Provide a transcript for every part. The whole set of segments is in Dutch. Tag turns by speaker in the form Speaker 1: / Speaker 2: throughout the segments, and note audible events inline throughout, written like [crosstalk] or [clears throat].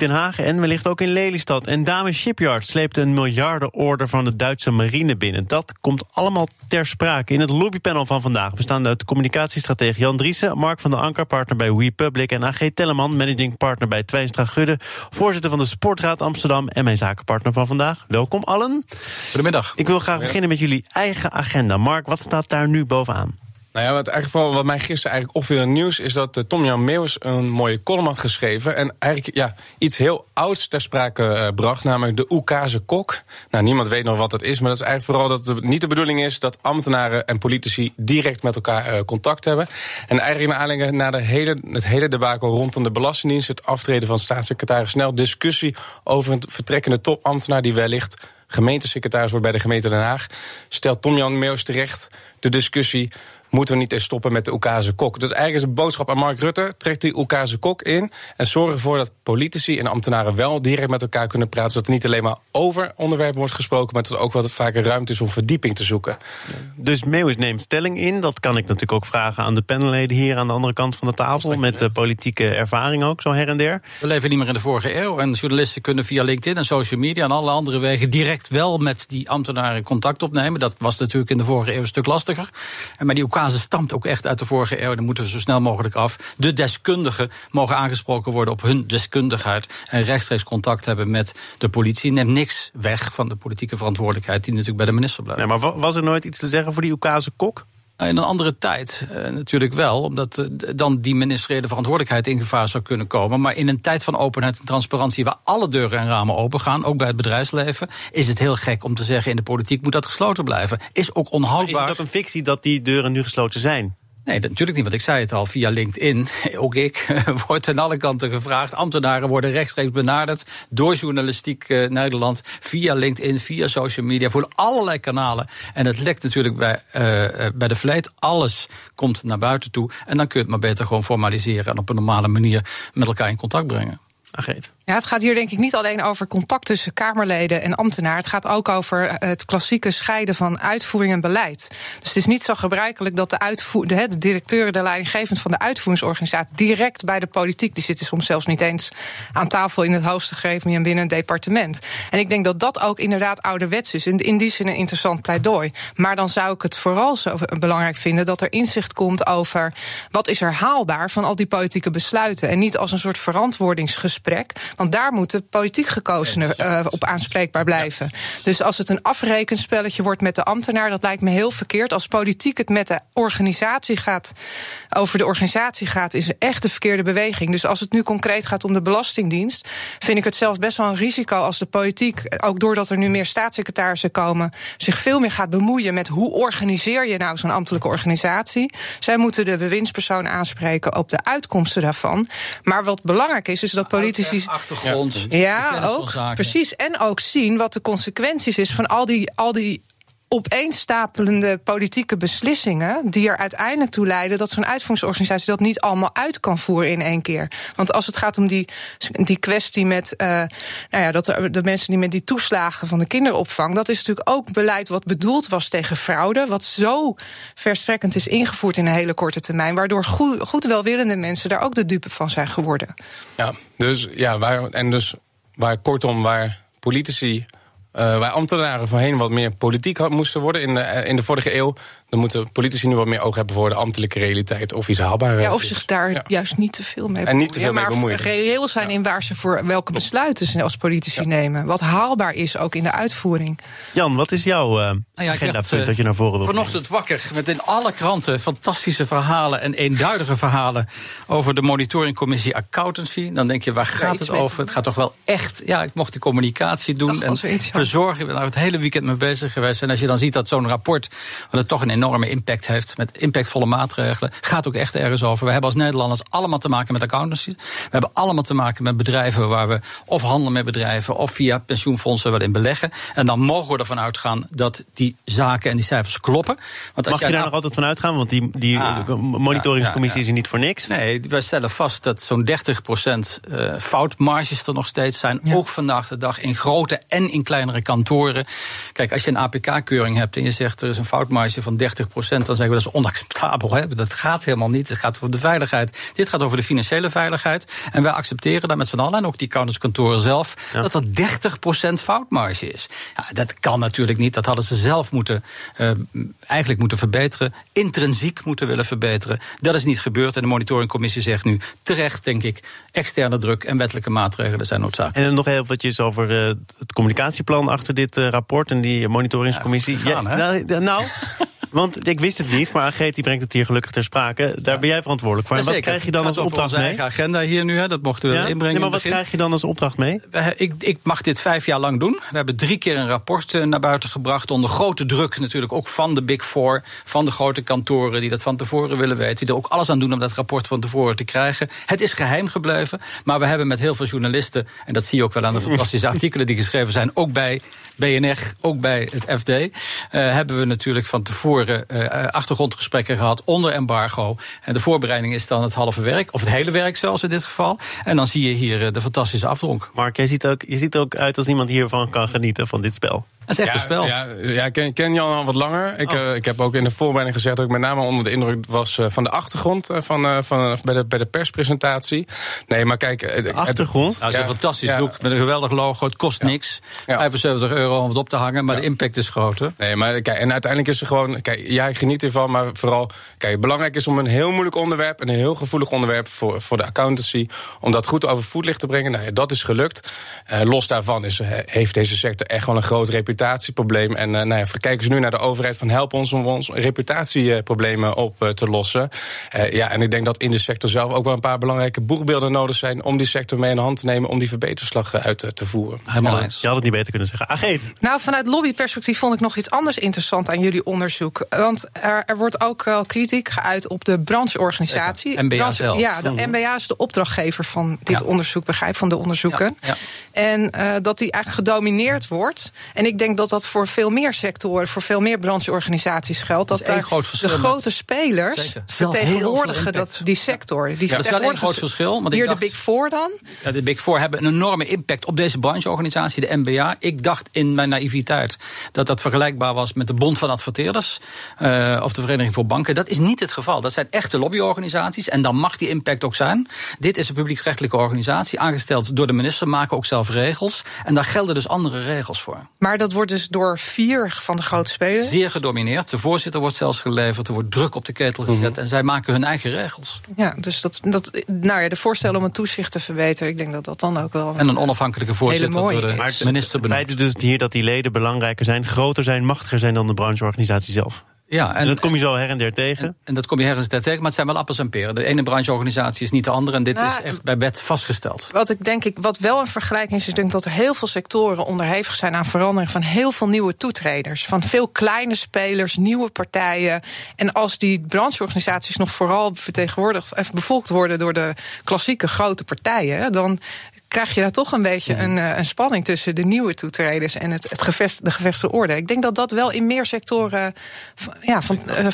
Speaker 1: Den Haag en wellicht ook in Lelystad. En Dames Shipyard sleept een miljardenorder van de Duitse marine binnen. Dat komt allemaal ter sprake in het lobbypanel van vandaag. We staan uit de communicatiestratege Jan Driessen, Mark van der Anker, partner bij WePublic... en AG Telleman, managing partner bij Twijnstra Gudde... voorzitter van de Sportraad Amsterdam en mijn zakenpartner van vandaag. Welkom allen.
Speaker 2: Goedemiddag.
Speaker 1: Ik wil graag beginnen met jullie eigen agenda. Mark, wat staat daar nu bovenaan?
Speaker 2: Nou ja, wat, eigenlijk wat mij gisteren eigenlijk opviel in het nieuws... is dat uh, Tom Jan Meeuwis een mooie column had geschreven... en eigenlijk ja, iets heel ouds ter sprake uh, bracht, namelijk de Oekase kok. Nou, niemand weet nog wat dat is, maar dat is eigenlijk vooral dat het niet de bedoeling is... dat ambtenaren en politici direct met elkaar uh, contact hebben. En eigenlijk naar aanleiding naar de hele, het hele debakel rondom de Belastingdienst... het aftreden van staatssecretaris Snel, discussie over een vertrekkende topambtenaar... die wellicht gemeentesecretaris wordt bij de gemeente Den Haag... stelt Tom Jan Meeuwis terecht de discussie moeten we niet eens stoppen met de Oekase kok. Dus eigenlijk is de boodschap aan Mark Rutte: trek die Oekase kok in en zorg ervoor dat politici en ambtenaren wel direct met elkaar kunnen praten, zodat er niet alleen maar over onderwerpen wordt gesproken, maar dat er ook wat vaker ruimte is om verdieping te zoeken.
Speaker 1: Dus Meeuwis neemt stelling in. Dat kan ik natuurlijk ook vragen aan de panelleden hier aan de andere kant van de tafel, met de politieke ervaring ook, zo her en der.
Speaker 3: We leven niet meer in de vorige eeuw en journalisten kunnen via LinkedIn en social media en alle andere wegen direct wel met die ambtenaren contact opnemen. Dat was natuurlijk in de vorige eeuw een stuk lastiger. En maar die fase stamt ook echt uit de vorige eeuw. Daar moeten we zo snel mogelijk af. De deskundigen mogen aangesproken worden op hun deskundigheid. En rechtstreeks contact hebben met de politie. Neemt niks weg van de politieke verantwoordelijkheid die natuurlijk bij de minister blijft.
Speaker 1: Nee, maar was er nooit iets te zeggen voor die Oekase kok?
Speaker 3: In een andere tijd uh, natuurlijk wel, omdat uh, dan die ministeriële verantwoordelijkheid in gevaar zou kunnen komen. Maar in een tijd van openheid en transparantie, waar alle deuren en ramen open gaan, ook bij het bedrijfsleven, is het heel gek om te zeggen: in de politiek moet dat gesloten blijven. Is ook onhoudbaar. Maar
Speaker 1: is het ook een fictie dat die deuren nu gesloten zijn?
Speaker 3: Nee, natuurlijk niet, want ik zei het al, via LinkedIn, [laughs] ook ik, [laughs] wordt aan alle kanten gevraagd. Ambtenaren worden rechtstreeks benaderd door journalistiek uh, Nederland, via LinkedIn, via social media, voor allerlei kanalen. En het lekt natuurlijk bij, uh, bij de vleet, alles komt naar buiten toe. En dan kun je het maar beter gewoon formaliseren en op een normale manier met elkaar in contact brengen.
Speaker 4: Ja, het gaat hier denk ik niet alleen over contact tussen Kamerleden en ambtenaar. Het gaat ook over het klassieke scheiden van uitvoering en beleid. Dus het is niet zo gebruikelijk dat de, uitvoer, de, de directeur, de leidinggevend van de uitvoeringsorganisatie, direct bij de politiek, die zitten soms zelfs niet eens aan tafel in het hoogste gremium binnen een departement. En ik denk dat dat ook inderdaad ouderwets is. En in die zin een interessant pleidooi. Maar dan zou ik het vooral zo belangrijk vinden dat er inzicht komt over wat is er haalbaar van al die politieke besluiten. En niet als een soort verantwoordingsgesprek. Want daar moeten politiek gekozenen uh, op aanspreekbaar blijven. Dus als het een afrekenspelletje wordt met de ambtenaar, dat lijkt me heel verkeerd. Als politiek het met de organisatie gaat, over de organisatie gaat, is echt de verkeerde beweging. Dus als het nu concreet gaat om de Belastingdienst, vind ik het zelf best wel een risico als de politiek, ook doordat er nu meer staatssecretarissen komen, zich veel meer gaat bemoeien met hoe organiseer je nou zo'n ambtelijke organisatie. Zij moeten de bewindspersoon aanspreken op de uitkomsten daarvan. Maar wat belangrijk is, is dat politici
Speaker 3: achtergrond.
Speaker 4: Ja, ook. Precies. En ook zien wat de consequenties is van al die, al die opeenstapelende politieke beslissingen die er uiteindelijk toe leiden dat zo'n uitvoeringsorganisatie dat niet allemaal uit kan voeren in één keer. Want als het gaat om die, die kwestie met uh, nou ja, dat de mensen die met die toeslagen van de kinderopvang, dat is natuurlijk ook beleid wat bedoeld was tegen fraude, wat zo verstrekkend is ingevoerd in een hele korte termijn, waardoor goed, goed welwillende mensen daar ook de dupe van zijn geworden.
Speaker 2: Ja, dus ja, waar, en dus waar kortom, waar politici uh, waar ambtenaren voorheen wat meer politiek moesten worden in de, in de vorige eeuw, dan moeten politici nu wat meer oog hebben voor de ambtelijke realiteit of iets haalbaar
Speaker 4: Ja, of zich daar ja. juist niet te veel mee
Speaker 2: En niet te veel mee bemoeien.
Speaker 4: Maar reëel zijn ja. in waar ze voor welke besluiten ze als politici nemen. Wat haalbaar is ook in de uitvoering.
Speaker 1: Jan, wat is jouw uh, nou ja, agenda uh, dat je naar voren wil
Speaker 3: Vanochtend wakker met in alle kranten fantastische verhalen en eenduidige verhalen over de monitoringcommissie accountancy. Dan denk je, waar gaat het over? Het gaat toch wel echt. Ja, ik mocht de communicatie doen en verzorgen. Ik ben daar het hele weekend mee bezig geweest. En als je dan ziet dat zo'n rapport, wat het toch een enorme impact heeft met impactvolle maatregelen. Gaat ook echt ergens over. We hebben als Nederlanders allemaal te maken met accountancy. We hebben allemaal te maken met bedrijven waar we of handelen met bedrijven of via pensioenfondsen wel in beleggen. En dan mogen we ervan uitgaan dat die zaken en die cijfers kloppen.
Speaker 1: Want als Mag je daar nog altijd van uitgaan? Want die, die ah, monitoringscommissie ja, ja, ja. is er niet voor niks.
Speaker 3: Nee, wij stellen vast dat zo'n 30% uh, foutmarges er nog steeds zijn. Ook vandaag de dag in grote en in kleinere kantoren. Kijk, als je een APK-keuring hebt en je zegt er is een foutmarge van 30%. 30 procent, dan zeggen we dat is onacceptabel. Hè? Dat gaat helemaal niet. Het gaat over de veiligheid. Dit gaat over de financiële veiligheid. En wij accepteren daar met z'n allen, en ook die accountantskantoren zelf, dat dat 30 procent foutmarge is. Ja, dat kan natuurlijk niet. Dat hadden ze zelf moeten, uh, eigenlijk moeten verbeteren. Intrinsiek moeten willen verbeteren. Dat is niet gebeurd. En de monitoringcommissie zegt nu terecht, denk ik, externe druk en wettelijke maatregelen zijn noodzakelijk.
Speaker 1: En nog heel eventjes over uh, het communicatieplan achter dit uh, rapport en die monitoringscommissie.
Speaker 3: Ja,
Speaker 1: ja, nou, nou [laughs] want ik wist het niet, maar Ageet die brengt het hier gelukkig ter sprake. Daar ben jij verantwoordelijk voor. En wat krijg je dan als opdracht mee?
Speaker 3: eigen agenda hier nu, hè, dat mochten we ja? inbrengen.
Speaker 1: Nee, maar wat krijg je dan als opdracht mee?
Speaker 3: Ik, ik, mag dit vijf jaar lang doen. We hebben drie keer een rapport uh, naar buiten gebracht. Onder grote druk natuurlijk ook van de Big Four. Van de grote kantoren die dat van tevoren willen weten. Die er ook alles aan doen om dat rapport van tevoren te krijgen. Het is geheim gebleven. Maar we hebben met heel veel journalisten. En dat zie je ook wel aan de fantastische [laughs] artikelen die geschreven zijn. Ook bij BNR, ook bij het FD. Uh, hebben we natuurlijk van tevoren. Uh, achtergrondgesprekken gehad onder embargo. En de voorbereiding is dan het halve werk, of het hele werk zelfs in dit geval. En dan zie je hier eh, de fantastische afdronk.
Speaker 1: Mark, ziet ook, je ziet ook uit als iemand hiervan kan genieten van dit spel.
Speaker 3: Dat is echt
Speaker 2: ja,
Speaker 3: een spel.
Speaker 2: Ja, ja ik ken, ken Jan al wat langer. Ik, uh, ik heb ook in de voorbereiding gezegd dat ik met name onder de indruk was uh, van de achtergrond uh, van, van, bij, de, bij de perspresentatie. Nee, maar kijk.
Speaker 1: De achtergrond?
Speaker 3: Het, nou, is een fantastisch ja. boek met een geweldig logo. Het kost niks. 75 euro om het op te hangen, maar de impact is groter.
Speaker 2: Nee, maar kijk, en uiteindelijk is er gewoon. Kijk, jij geniet ervan, maar vooral. Kijk, belangrijk is om een heel moeilijk onderwerp, een heel gevoelig onderwerp voor, voor de accountancy, om dat goed over voetlicht te brengen. Nou, dat is gelukt. los daarvan is, heeft deze sector echt wel een groot reputatieprobleem. En uh, nou ja, kijken ze nu naar de overheid van help ons om ons reputatieproblemen op uh, te lossen. Uh, ja, en ik denk dat in de sector zelf ook wel een paar belangrijke boegbeelden nodig zijn om die sector mee in de hand te nemen om die verbeterslag uit te voeren.
Speaker 1: Helemaal ja, eens. Je had het niet beter kunnen zeggen. Ageet.
Speaker 4: Nou, vanuit lobbyperspectief vond ik nog iets anders interessant aan jullie onderzoek. Want er, er wordt ook wel kritiek geuit op de brancheorganisatie.
Speaker 3: MBA
Speaker 4: Branche,
Speaker 3: zelf.
Speaker 4: Ja, de MBA mhm. is de opdrachtgever van dit ja. onderzoek, begrijp van de onderzoeken.
Speaker 3: Ja.
Speaker 4: En dat die eigenlijk gedomineerd wordt. En ik denk dat dat voor veel meer sectoren, voor veel meer brancheorganisaties geldt. Dat,
Speaker 3: dat
Speaker 4: daar
Speaker 3: groot
Speaker 4: de grote spelers vertegenwoordigen dat, die sector. Die
Speaker 3: ja, dat is wel een groot verschil.
Speaker 4: Want hier dacht, de Big Four dan?
Speaker 3: Ja, de Big Four hebben een enorme impact op deze brancheorganisatie, de MBA. Ik dacht in mijn naïviteit dat dat vergelijkbaar was met de Bond van Adverteerders uh, of de Vereniging voor Banken. Dat is niet het geval. Dat zijn echte lobbyorganisaties en dan mag die impact ook zijn. Dit is een publieksrechtelijke organisatie, aangesteld door de minister, maken ook zelf regels. En daar gelden dus andere regels voor.
Speaker 4: Maar dat wordt dus door vier van de grote spelers?
Speaker 3: Zeer gedomineerd. De voorzitter wordt zelfs geleverd, er wordt druk op de ketel gezet mm -hmm. en zij maken hun eigen regels.
Speaker 4: Ja, dus dat, dat, nou ja, de voorstellen om het toezicht te verbeteren, ik denk dat dat dan ook wel.
Speaker 3: En een onafhankelijke voorzitter door de minister
Speaker 1: benoemd. Het feit is dus hier dat die leden belangrijker zijn, groter zijn, machtiger zijn dan de brancheorganisatie zelf.
Speaker 3: Ja,
Speaker 1: en, en, dat kom je zo her en der tegen?
Speaker 3: En, en dat kom je her en der tegen, maar het zijn wel appels en peren. De ene brancheorganisatie is niet de andere en dit nou, is echt bij wet vastgesteld.
Speaker 4: Wat ik denk ik, wat wel een vergelijking is, ik denk dat er heel veel sectoren onderhevig zijn aan verandering van heel veel nieuwe toetreders. Van veel kleine spelers, nieuwe partijen. En als die brancheorganisaties nog vooral vertegenwoordigd, even bevolkt worden door de klassieke grote partijen, dan krijg je daar toch een beetje een, een, spanning tussen de nieuwe toetreders en het, het gevest, de gevestigde orde. Ik denk dat dat wel in meer sectoren ja, van, uh,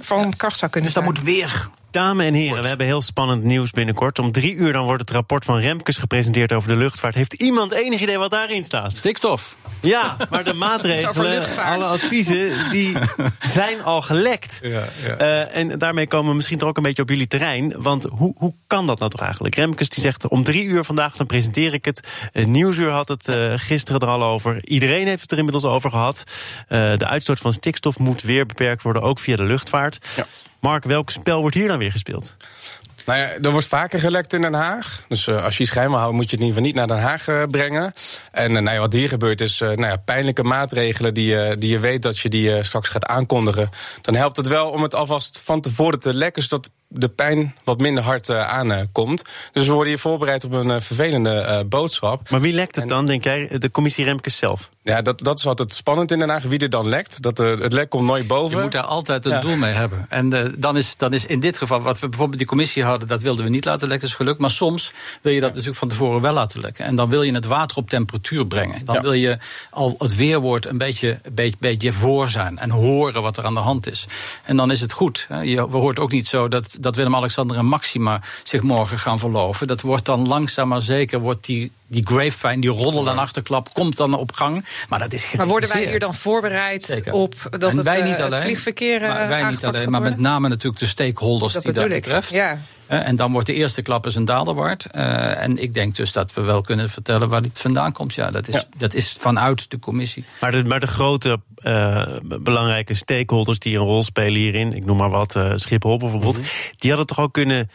Speaker 4: van kracht zou kunnen zijn.
Speaker 3: Dus dat moet weer
Speaker 1: Dames en heren, we hebben heel spannend nieuws binnenkort. Om drie uur dan wordt het rapport van Remkes gepresenteerd over de luchtvaart. Heeft iemand enig idee wat daarin staat?
Speaker 3: Stikstof.
Speaker 1: Ja, maar de [laughs] maatregelen, alle adviezen, die [laughs] zijn al gelekt. Ja, ja. Uh, en daarmee komen we misschien toch ook een beetje op jullie terrein. Want hoe, hoe kan dat nou toch eigenlijk? Remkes die zegt om drie uur vandaag, dan presenteer ik het. Uh, Nieuwsuur had het uh, gisteren er al over. Iedereen heeft het er inmiddels over gehad. de uitstoot van stikstof moet weer beperkt worden, ook via de luchtvaart. Ja. Mark, welk spel wordt hier dan weer gespeeld?
Speaker 2: Nou ja, er wordt vaker gelekt in Den Haag. Dus uh, als je iets houdt, moet je het in ieder geval niet naar Den Haag uh, brengen. En uh, nou ja, wat hier gebeurt is nou ja, pijnlijke maatregelen die, die je weet dat je die straks gaat aankondigen. Dan helpt het wel om het alvast van tevoren te lekken, zodat de pijn wat minder hard uh, aankomt. dus we worden hier voorbereid op een uh, vervelende uh, boodschap.
Speaker 1: Maar wie lekt het en, dan, denk jij? De commissie Remkes zelf?
Speaker 2: Ja, dat, dat is altijd spannend in Den Haag, wie er dan lekt. Dat, het lek komt nooit boven.
Speaker 3: Je moet daar altijd een ja. doel mee hebben. En dan, is, dan is in dit geval, wat we bijvoorbeeld die commissie hadden... dat wilden we niet laten lekken, is gelukt. Maar soms wil je dat ja. natuurlijk van tevoren wel laten lekken. En dan wil je het water op temperatuur brengen. Dan ja. wil je al het weerwoord een beetje, beetje, beetje voor zijn... en horen wat er aan de hand is. En dan is het goed. Hè. Je, we hoort ook niet zo dat dat Willem-Alexander en Maxima zich morgen gaan verloven. Dat wordt dan langzaam maar zeker, wordt die, die grapevine, die roddel en achterklap, komt dan op gang. Maar dat is
Speaker 4: Maar worden wij hier dan voorbereid op dat en het, wij niet alleen, het vliegverkeer
Speaker 3: maar Wij niet alleen, maar met name natuurlijk de stakeholders dat die dat betreft. Ja. En dan wordt de eerste klap eens een daderwaard. Uh, en ik denk dus dat we wel kunnen vertellen waar dit vandaan komt. Ja, dat is, dat is vanuit de commissie.
Speaker 1: Maar de, maar de grote uh, belangrijke stakeholders die een rol spelen hierin, ik noem maar wat, uh, Schiphol bijvoorbeeld, mhm. die hadden toch ook kunnen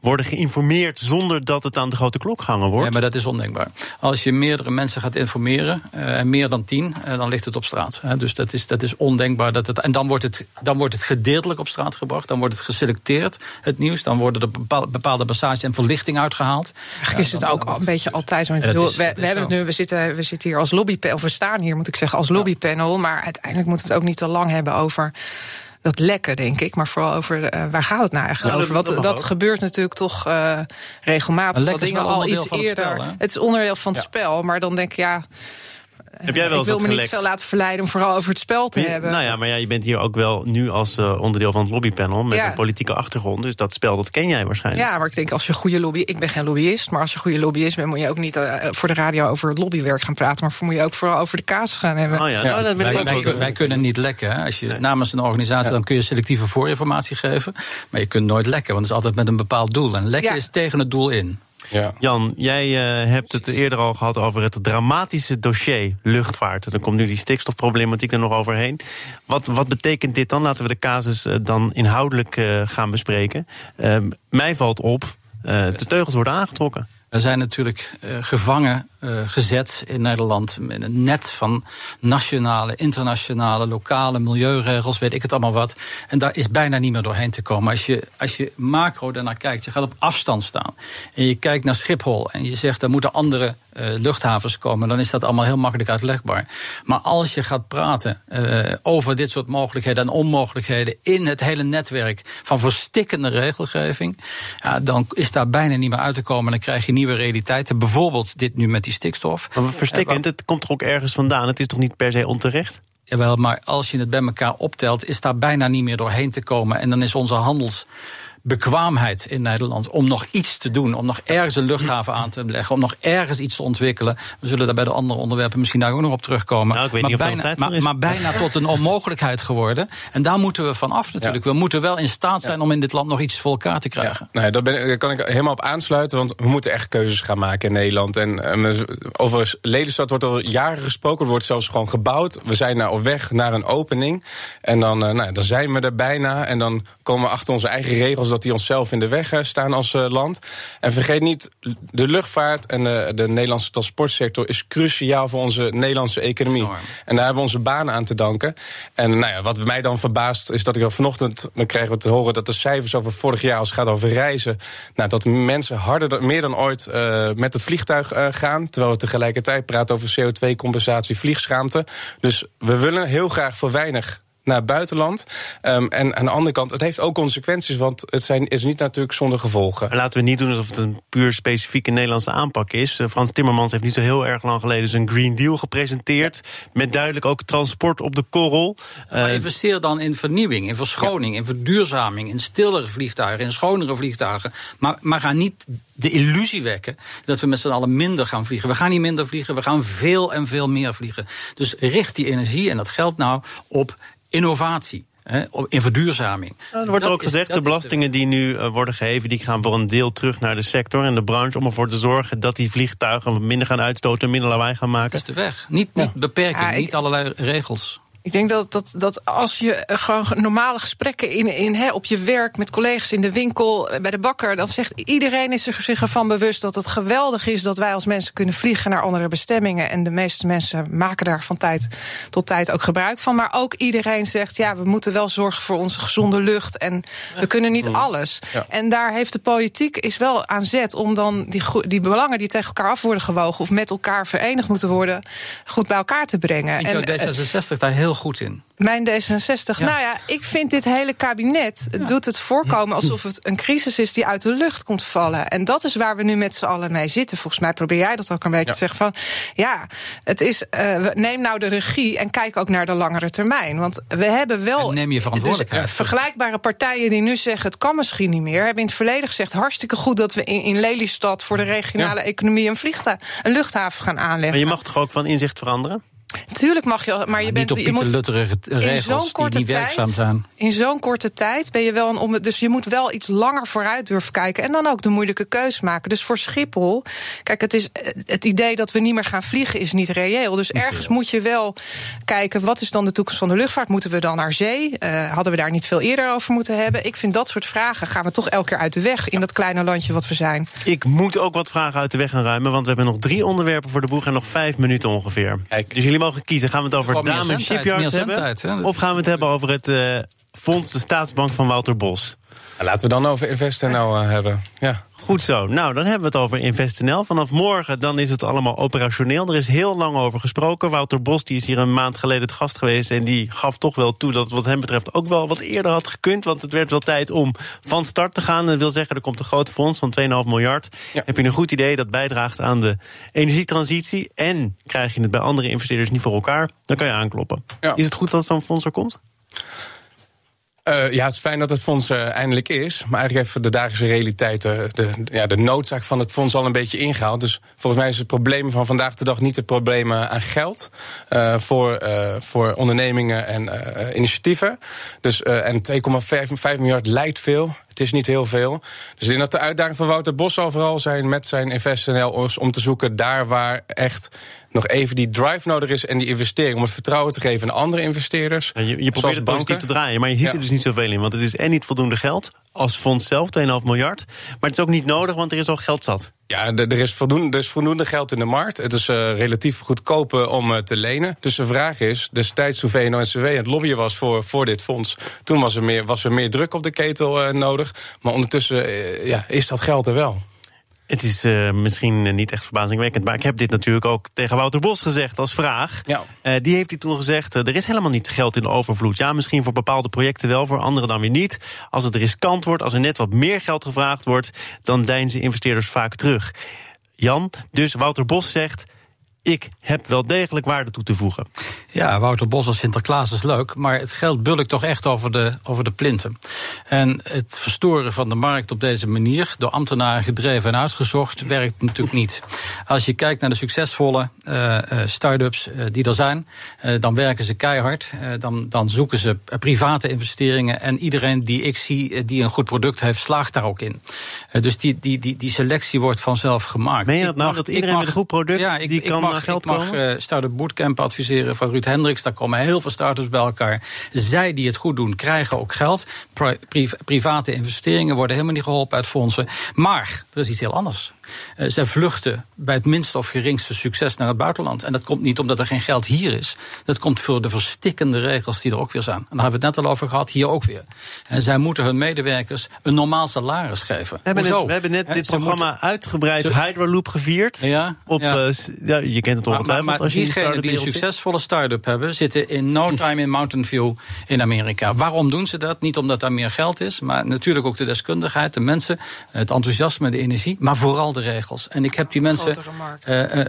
Speaker 1: worden geïnformeerd zonder dat het aan de grote klok hangen wordt.
Speaker 3: Ja, maar dat is ondenkbaar. Als je meerdere mensen gaat informeren, uh, meer dan tien, uh, dan ligt het op straat. Hè. Dus dat is, dat is ondenkbaar. Dat het, en dan wordt, het, dan wordt het gedeeltelijk op straat gebracht, dan wordt het geselecteerd, het nieuws, dan worden er bepaalde, bepaalde passages en verlichting uitgehaald.
Speaker 4: Eigenlijk is het ook een beetje altijd zo. we, we, hebben het nu, we zitten, we zitten hier als lobbypanel, of we staan hier, moet ik zeggen, als lobbypanel, maar uiteindelijk moeten we het ook niet te lang hebben over dat lekken, denk ik. Maar vooral over uh, waar gaat het nou eigenlijk over? Wat, dat, gebeurt natuurlijk toch uh, regelmatig. Dat dingen al iets eerder. het is onderdeel van het spel. Maar dan denk ik, ja.
Speaker 1: Heb jij wel
Speaker 4: ik wil me niet veel laten verleiden om vooral over het spel te hebben.
Speaker 1: Nou ja, maar ja, je bent hier ook wel nu als uh, onderdeel van het lobbypanel met een politieke achtergrond. Dus dat spel, dat ken jij waarschijnlijk.
Speaker 4: Ja, maar ik denk als je goede lobby. Ik ben geen lobbyist, maar als je goede lobbyist bent, moet je ook niet uh, voor de radio over het lobbywerk gaan praten. Maar moet je ook vooral over de kaas gaan hebben.
Speaker 3: Oh ja, nou, dat wij, wij, wij, kunnen niet lekken. Hè. Als je nee. namens een organisatie, dan kun je selectieve voorinformatie geven. Maar je kunt nooit lekken, want het is altijd met een bepaald doel. En lekken is tegen het doel in.
Speaker 1: Ja. Jan, jij uh, hebt het eerder al gehad over het dramatische dossier luchtvaart. Dan komt nu die stikstofproblematiek er nog overheen. Wat, wat betekent dit dan? Laten we de casus uh, dan inhoudelijk uh, gaan bespreken. Ehm, mij valt op, de teugels worden aangetrokken.
Speaker 3: We zijn natuurlijk gevangen uh, gezet in Nederland. Met een net van nationale, internationale, lokale milieuregels, weet ik het allemaal wat. En daar is bijna niet meer doorheen te komen. Als je, als je macro daarnaar kijkt, je gaat op afstand staan. En je kijkt naar Schiphol en je zegt er moeten andere uh, luchthavens komen, dan is dat allemaal heel makkelijk uitlegbaar. Maar als je gaat praten over dit soort mogelijkheden en onmogelijkheden in het hele netwerk van verstikkende regelgeving, ja, dan is daar bijna niet meer uit te komen. En dan krijg je nieuwe realiteiten. Bijvoorbeeld dit nu met die stikstof.
Speaker 1: Maar verstikkend, het komt toch ook ergens vandaan? Het is toch niet per se onterecht?
Speaker 3: Jawel, maar als je het bij elkaar optelt, is daar bijna niet meer doorheen te komen. En dan is onze handels bekwaamheid in Nederland om nog iets te doen, om nog ergens een luchthaven aan te leggen, om nog ergens iets te ontwikkelen. We zullen daar bij de andere onderwerpen misschien daar ook nog op terugkomen.
Speaker 1: Nou, ik weet
Speaker 3: maar,
Speaker 1: niet of
Speaker 3: bijna,
Speaker 1: maar,
Speaker 3: maar, bijna tot een onmogelijkheid geworden. En daar moeten we van af natuurlijk. We moeten wel in staat zijn om in dit land nog iets voor elkaar te krijgen.
Speaker 2: Ja. Nee, daar, ben, daar kan ik helemaal op aansluiten, want we moeten echt keuzes gaan maken in Nederland. En uh, over Lelystad wordt al jaren gesproken, er wordt zelfs gewoon gebouwd. We zijn nou op weg naar een opening. En dan, uh, nou, dan zijn we er bijna. En dan komen we achter onze eigen regels dat die onszelf in de weg staan als eh, land. En vergeet niet, de luchtvaart en de, de Nederlandse transportsector is cruciaal voor onze Nederlandse economie. En daar hebben we onze banen aan te danken. En nou ja, wat mij dan verbaast, is dat ik al vanochtend dan krijgen we te horen dat de cijfers over vorig jaar, als het gaat over reizen, nou, dat mensen harder, meer dan ooit uh, met het vliegtuig uh, gaan. Terwijl we tegelijkertijd praten over CO2-compensatie, vliegschaamte. Dus we willen heel graag voor weinig naar het buitenland. Um, en aan de andere kant, het heeft ook consequenties, want het zijn, is niet natuurlijk zonder gevolgen.
Speaker 1: Maar laten we niet doen alsof het een puur specifieke Nederlandse aanpak is. Uh, Frans Timmermans heeft niet zo heel erg lang geleden zijn Green Deal gepresenteerd. Met duidelijk ook transport op de korrel.
Speaker 3: Uh, investeer dan in vernieuwing, in verschoning, ja. in verduurzaming, in stillere vliegtuigen, in schonere vliegtuigen. Maar, maar ga niet de illusie wekken dat we met z'n allen minder gaan vliegen. We gaan niet minder vliegen, we gaan veel en veel meer vliegen. Dus richt die energie en dat geldt nou op innovatie. in verduurzaming.
Speaker 1: Er wordt er ook gezegd, de belastingen die nu uh, worden geheven... die gaan voor een deel terug naar de sector en de branche... om ervoor te zorgen dat die vliegtuigen minder gaan uitstoten... minder lawaai gaan maken.
Speaker 3: Dat is de weg. Niet, niet beperken, ja, ik, niet allerlei regels.
Speaker 4: Ik denk dat, dat, dat als je gewoon normale gesprekken in, in, hè, op je werk met collega's in de winkel, bij de bakker, dan zegt iedereen is er zich ervan bewust dat het geweldig is dat wij als mensen kunnen vliegen naar andere bestemmingen. En de meeste mensen maken daar van tijd tot tijd ook gebruik van. Maar ook iedereen zegt, ja, we moeten wel zorgen voor onze gezonde lucht. En we kunnen niet alles. En daar heeft de politiek is wel aan zet om dan die, die belangen die tegen elkaar af worden gewogen of met elkaar verenigd moeten worden, goed bij elkaar te brengen.
Speaker 3: En, en D66 daar heel goed in.
Speaker 4: Mijn D66. Nou ja, ik vind dit hele kabinet doet het voorkomen alsof het een crisis is die uit de lucht komt vallen. En dat is waar we nu met z'n allen mee zitten. Volgens mij probeer jij dat ook een beetje te zeggen van ja, het is uh, neem nou de regie en kijk ook naar de langere termijn. Want we hebben wel.
Speaker 3: En neem je verantwoordelijkheid.
Speaker 4: Dus, vergelijkbare partijen die nu zeggen het kan misschien niet meer, hebben in het verleden gezegd hartstikke goed dat we in, in Lelystad voor de regionale economie een, vliegtuig, een luchthaven gaan aanleggen.
Speaker 1: Maar je mag toch ook van inzicht veranderen?
Speaker 4: Tuurlijk mag je, maar je bent
Speaker 3: niet op
Speaker 4: je moet
Speaker 3: regels die niet werkzaam zijn.
Speaker 4: In zo'n korte tijd ben je wel een om, dus je moet wel iets langer vooruit durven kijken en dan ook de moeilijke keus maken. Dus voor Schiphol, kijk, het is het idee dat we niet meer gaan vliegen is niet reëel. Dus ergens moet je wel kijken wat is dan de toekomst van de luchtvaart? Moeten we dan naar zee? Uh, hadden we daar niet veel eerder over moeten hebben? Ik vind dat soort vragen gaan we toch elke keer uit de weg in dat kleine landje wat we zijn.
Speaker 1: Ik moet ook wat vragen uit de weg gaan ruimen, want we hebben nog drie onderwerpen voor de boeg en nog vijf minuten ongeveer. Kijk. Dus jullie mogen kiezen. Gaan we het over Damen Shipyards hebben? Of gaan we het hebben over het uh, Fonds de Staatsbank van Wouter Bos?
Speaker 2: laten we dan over InvestNL uh, hebben. Ja.
Speaker 1: Goed zo. Nou, dan hebben we het over InvestNL. Vanaf morgen dan is het allemaal operationeel. Er is heel lang over gesproken. Wouter Bos die is hier een maand geleden het gast geweest... en die gaf toch wel toe dat het wat hem betreft ook wel wat eerder had gekund. Want het werd wel tijd om van start te gaan. Dat wil zeggen, er komt een groot fonds van 2,5 miljard. Heb je een goed idee dat bijdraagt aan de energietransitie... en krijg je het bij andere investeerders niet voor elkaar... dan kan je aankloppen. Is het goed dat zo'n fonds er komt?
Speaker 2: Uh, ja, het is fijn dat het fonds uh, eindelijk is. Maar eigenlijk even de dagelijkse realiteit, uh, de, ja, de noodzaak van het fonds al een beetje ingehaald. Dus volgens mij is het probleem van vandaag de dag niet het probleem aan geld voor, voor ondernemingen en initiatieven. Dus, en 2,5 miljard lijkt veel. Het is niet heel veel. Dus ik denk dat de uitdaging van Wouter Bos zal vooral zijn met zijn InvestNL om te zoeken daar waar echt nog even die drive nodig is en die investering om het vertrouwen te geven aan andere investeerders.
Speaker 1: Ja, je, je probeert het positief te draaien, maar je ziet er dus niet zoveel in. Want het is en niet voldoende geld als fonds zelf, 2,5 miljard. Maar het is ook niet nodig, want er is al geld zat.
Speaker 2: Ja, er is voldoende, er is voldoende geld in de markt. Het is uh, relatief goedkoop om uh, te lenen. Dus de vraag is, destijds toen VNO-NCW het lobbyen was voor, voor dit fonds... toen was er, meer, was er meer druk op de ketel uh, nodig. Maar ondertussen ja, is dat geld er wel.
Speaker 1: Het is uh, misschien niet echt verbazingwekkend, maar ik heb dit natuurlijk ook tegen Wouter Bos gezegd als vraag. Ja. Uh, die heeft hij toen gezegd: uh, er is helemaal niet geld in overvloed. Ja, misschien voor bepaalde projecten wel, voor andere dan weer niet. Als het riskant wordt, als er net wat meer geld gevraagd wordt, dan deinzen investeerders vaak terug. Jan, dus Wouter Bos zegt: ik heb wel degelijk waarde toe te voegen.
Speaker 3: Ja, Wouter Bos als Sinterklaas is leuk, maar het geld bulkt toch echt over de, over de plinten. En het verstoren van de markt op deze manier, door ambtenaren gedreven en uitgezocht, werkt natuurlijk niet. Als je kijkt naar de succesvolle uh, start-ups uh, die er zijn, uh, dan werken ze keihard. dan, dan zoeken ze private investeringen. En iedereen die ik zie die een goed product heeft, slaagt daar ook in. dus die, die, die, die selectie wordt vanzelf gemaakt.
Speaker 1: Meen je dat nou, dat iedereen mag, met een goed product ja, ik, die kan
Speaker 3: mag,
Speaker 1: geld
Speaker 3: ik mag Start-up Bootcamp adviseren van Ruud Hendricks. Daar komen heel veel startups bij elkaar. Zij die het goed doen, krijgen ook geld. private investeringen worden helemaal niet geholpen uit fondsen. Maar er is iets heel anders. Uh, zij vluchten bij het minste of geringste succes naar het buitenland. En dat komt niet omdat er geen geld hier is. Dat komt voor de verstikkende regels die er ook weer zijn. En daar hebben we het net al over gehad, hier ook weer. En zij moeten hun medewerkers een normaal salaris geven.
Speaker 1: We hebben net, we hebben net dit programma uitgebreid Hyperloop gevierd. Ja, op, ja. Uh, ja, je kent het ongetwijfeld.
Speaker 3: Maar, maar, maar diegenen die een succesvolle start-up hebben... zitten in no time in Mountain View in Amerika. Waarom doen ze dat? Niet omdat daar meer geld is... maar natuurlijk ook de deskundigheid, de mensen... het enthousiasme, de energie, maar vooral de regels. En ik heb die mensen... Uh, uh,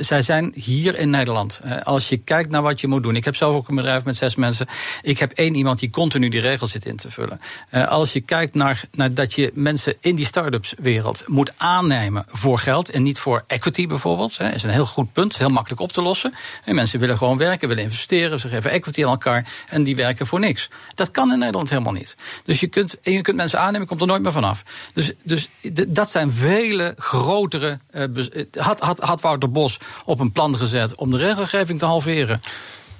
Speaker 3: zij zijn hier in Nederland. als je kijkt naar wat je moet doen... ik heb zelf ook een bedrijf met zes mensen... ik heb één iemand die continu die regels zit in te vullen. als je kijkt naar, naar dat je mensen in die start-ups wereld... moet aannemen voor geld en niet voor equity bijvoorbeeld... Hè, is een heel goed punt, heel makkelijk op te lossen. En mensen willen gewoon werken, willen investeren, ze geven equity aan elkaar en die werken voor niks. Dat kan in Nederland helemaal niet. Dus je kunt, je kunt mensen aannemen, komt er nooit meer vanaf. Dus, dus dat zijn vele grotere. Uh, had, had, had Wouter Bos op een plan gezet om de regelgeving te halveren.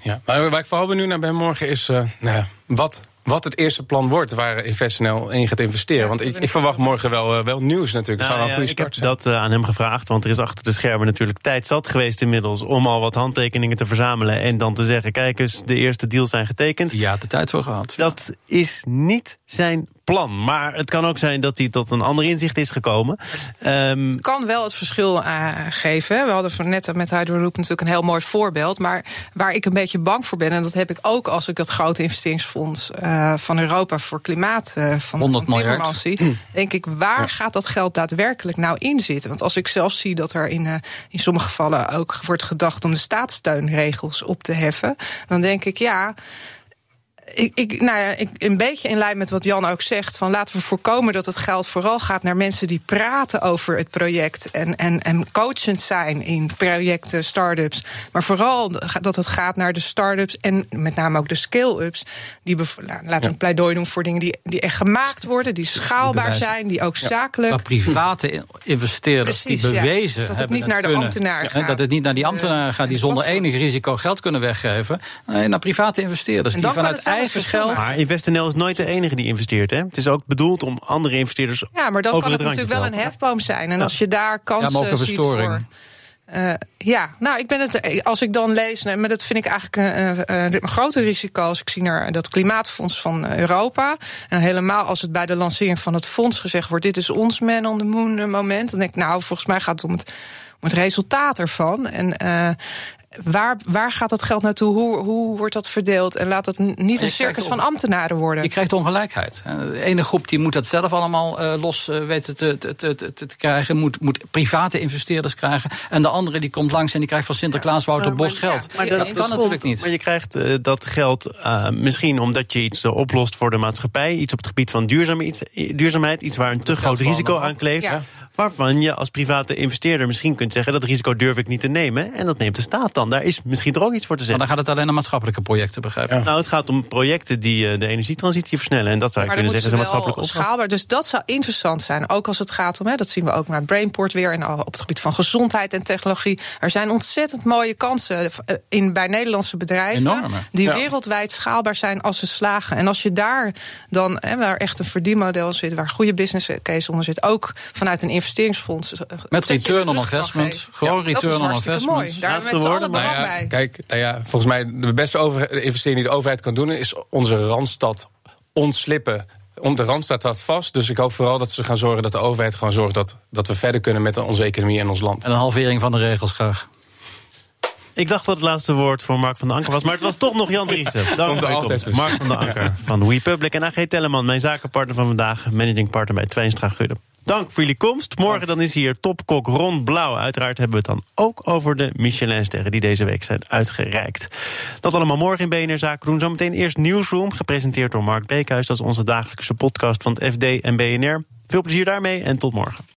Speaker 2: Ja, maar waar ik vooral benieuwd naar ben morgen is. Uh, nou ja, wat wat het eerste plan wordt waar InvestNL in gaat investeren. want ik, ik, verwacht morgen wel, uh, wel nieuws natuurlijk. Nou,
Speaker 1: ja, ik heb dat uh, aan hem gevraagd, want er is achter de schermen natuurlijk tijd zat geweest inmiddels... om al wat handtekeningen te verzamelen en dan te zeggen... kijk eens, de eerste deals zijn getekend.
Speaker 3: Ja, de tijd voor gehad.
Speaker 1: Dat is niet zijn plan. Maar het kan ook zijn dat hij tot een ander inzicht is gekomen.
Speaker 4: Um, het kan wel het verschil uh, geven. We hadden net met Hydroloop natuurlijk een heel mooi voorbeeld. Maar waar ik een beetje bang voor ben, en dat heb ik ook als ik dat grote investeringsfonds uh, van Europa voor klimaat uh, van,
Speaker 3: 100
Speaker 4: van zie, [clears throat] denk ik, waar ja. gaat dat geld daadwerkelijk nou in zitten? Want als ik zelf zie dat er in, in sommige gevallen ook wordt gedacht om de staatssteunregels op te heffen, dan denk ik ja ik, ik, nou ja, ik, een beetje in lijn met wat Jan ook zegt: van laten we voorkomen dat het geld vooral gaat naar mensen die praten over het project en, en, en coachend zijn in projecten, start-ups. Maar vooral dat het gaat naar de start-ups en met name ook de scale-ups. Die nou, laten we een pleidooi doen voor dingen die, die echt gemaakt worden, die schaalbaar zijn, die ook zakelijk.
Speaker 3: Maar private investeerders
Speaker 4: Precies,
Speaker 3: die bewezen
Speaker 4: ja. dat het niet naar de
Speaker 3: kunnen,
Speaker 4: ambtenaar gaat.
Speaker 3: Dat het niet naar die ambtenaar gaat die zonder enig risico geld kunnen weggeven. Nee, naar private investeerders die vanuit eigen geld.
Speaker 1: Maar InvestNL is nooit de enige die investeert. Hè? Het is ook bedoeld om andere investeerders.
Speaker 4: Ja, maar dan
Speaker 1: over
Speaker 4: kan het,
Speaker 1: het
Speaker 4: natuurlijk wel een hefboom zijn. En als je daar kansen
Speaker 3: ja,
Speaker 4: ziet voor. Uh, ja, nou, ik ben het. Als ik dan lees, maar dat vind ik eigenlijk een, een, een groter risico als ik zie naar dat klimaatfonds van Europa. En helemaal als het bij de lancering van het fonds gezegd wordt: dit is ons man on the moon moment. Dan denk ik, nou, volgens mij gaat het om het, om het resultaat ervan. En uh, Waar, waar gaat dat geld naartoe? Hoe, hoe wordt dat verdeeld? En laat het niet een circus van ambtenaren worden.
Speaker 3: Je krijgt ongelijkheid. De ene groep die moet dat zelf allemaal uh, los uh, weten te, te, te, te, te krijgen. Moet, moet private investeerders krijgen. En de andere die komt langs en die krijgt van Sinterklaas Wouter ja, Bos geld. Ja, maar dat, dat kan natuurlijk niet.
Speaker 1: Maar je krijgt uh, dat geld misschien omdat je iets oplost voor de maatschappij. Iets op het gebied van duurzaamheid. Iets waar een te groot risico aan kleeft. Waarvan je als private investeerder misschien kunt zeggen... dat risico durf ik niet te nemen. En dat neemt de staat dan. Daar is misschien toch ook iets voor te zeggen.
Speaker 3: Maar dan gaat het alleen om maatschappelijke projecten, begrijp ik?
Speaker 1: Ja. Nou, het gaat om projecten die uh, de energietransitie versnellen. En dat zou je
Speaker 4: maar
Speaker 1: kunnen zeggen is een maatschappelijke
Speaker 4: schaalbaar. Dus dat zou interessant zijn. Ook als het gaat om, hè, dat zien we ook met Brainport weer... en op het gebied van gezondheid en technologie. Er zijn ontzettend mooie kansen in, bij Nederlandse bedrijven...
Speaker 3: Enorme.
Speaker 4: die ja. wereldwijd schaalbaar zijn als ze slagen. En als je daar dan, hè, waar echt een verdienmodel zit... waar goede business case onder zit... ook vanuit een investeringsfonds.
Speaker 3: Met return on investment. Gewoon
Speaker 4: ja,
Speaker 3: return on investment.
Speaker 4: Mooi. Daar hebben we met z'n allen belang
Speaker 2: nou ja,
Speaker 4: bij.
Speaker 2: Kijk, nou ja, volgens mij de beste over, investering die de overheid kan doen... is onze Randstad ontslippen om de Randstad staat vast. Dus ik hoop vooral dat ze gaan zorgen dat de overheid gewoon zorgt dat, dat we verder kunnen met onze economie en ons land.
Speaker 3: En een halvering van de regels graag.
Speaker 1: Ik dacht dat het laatste woord voor Mark van den Anker was, maar het was toch nog Jan Driessen. Dank
Speaker 2: er altijd.
Speaker 1: Mark van den Anker van WePublic en AG Telleman, mijn zakenpartner van vandaag, managing partner bij Twijnstra Gudde. Dank voor jullie komst. Morgen dan is hier topkok Ron Blauw. Uiteraard hebben we het dan ook over de Michelinsterren die deze week zijn uitgereikt. Dat allemaal morgen in BNR Zaken doen. Zometeen eerst Newsroom, gepresenteerd door Mark Beekhuis. Dat is onze dagelijkse podcast van het FD en BNR. Veel plezier daarmee en tot morgen.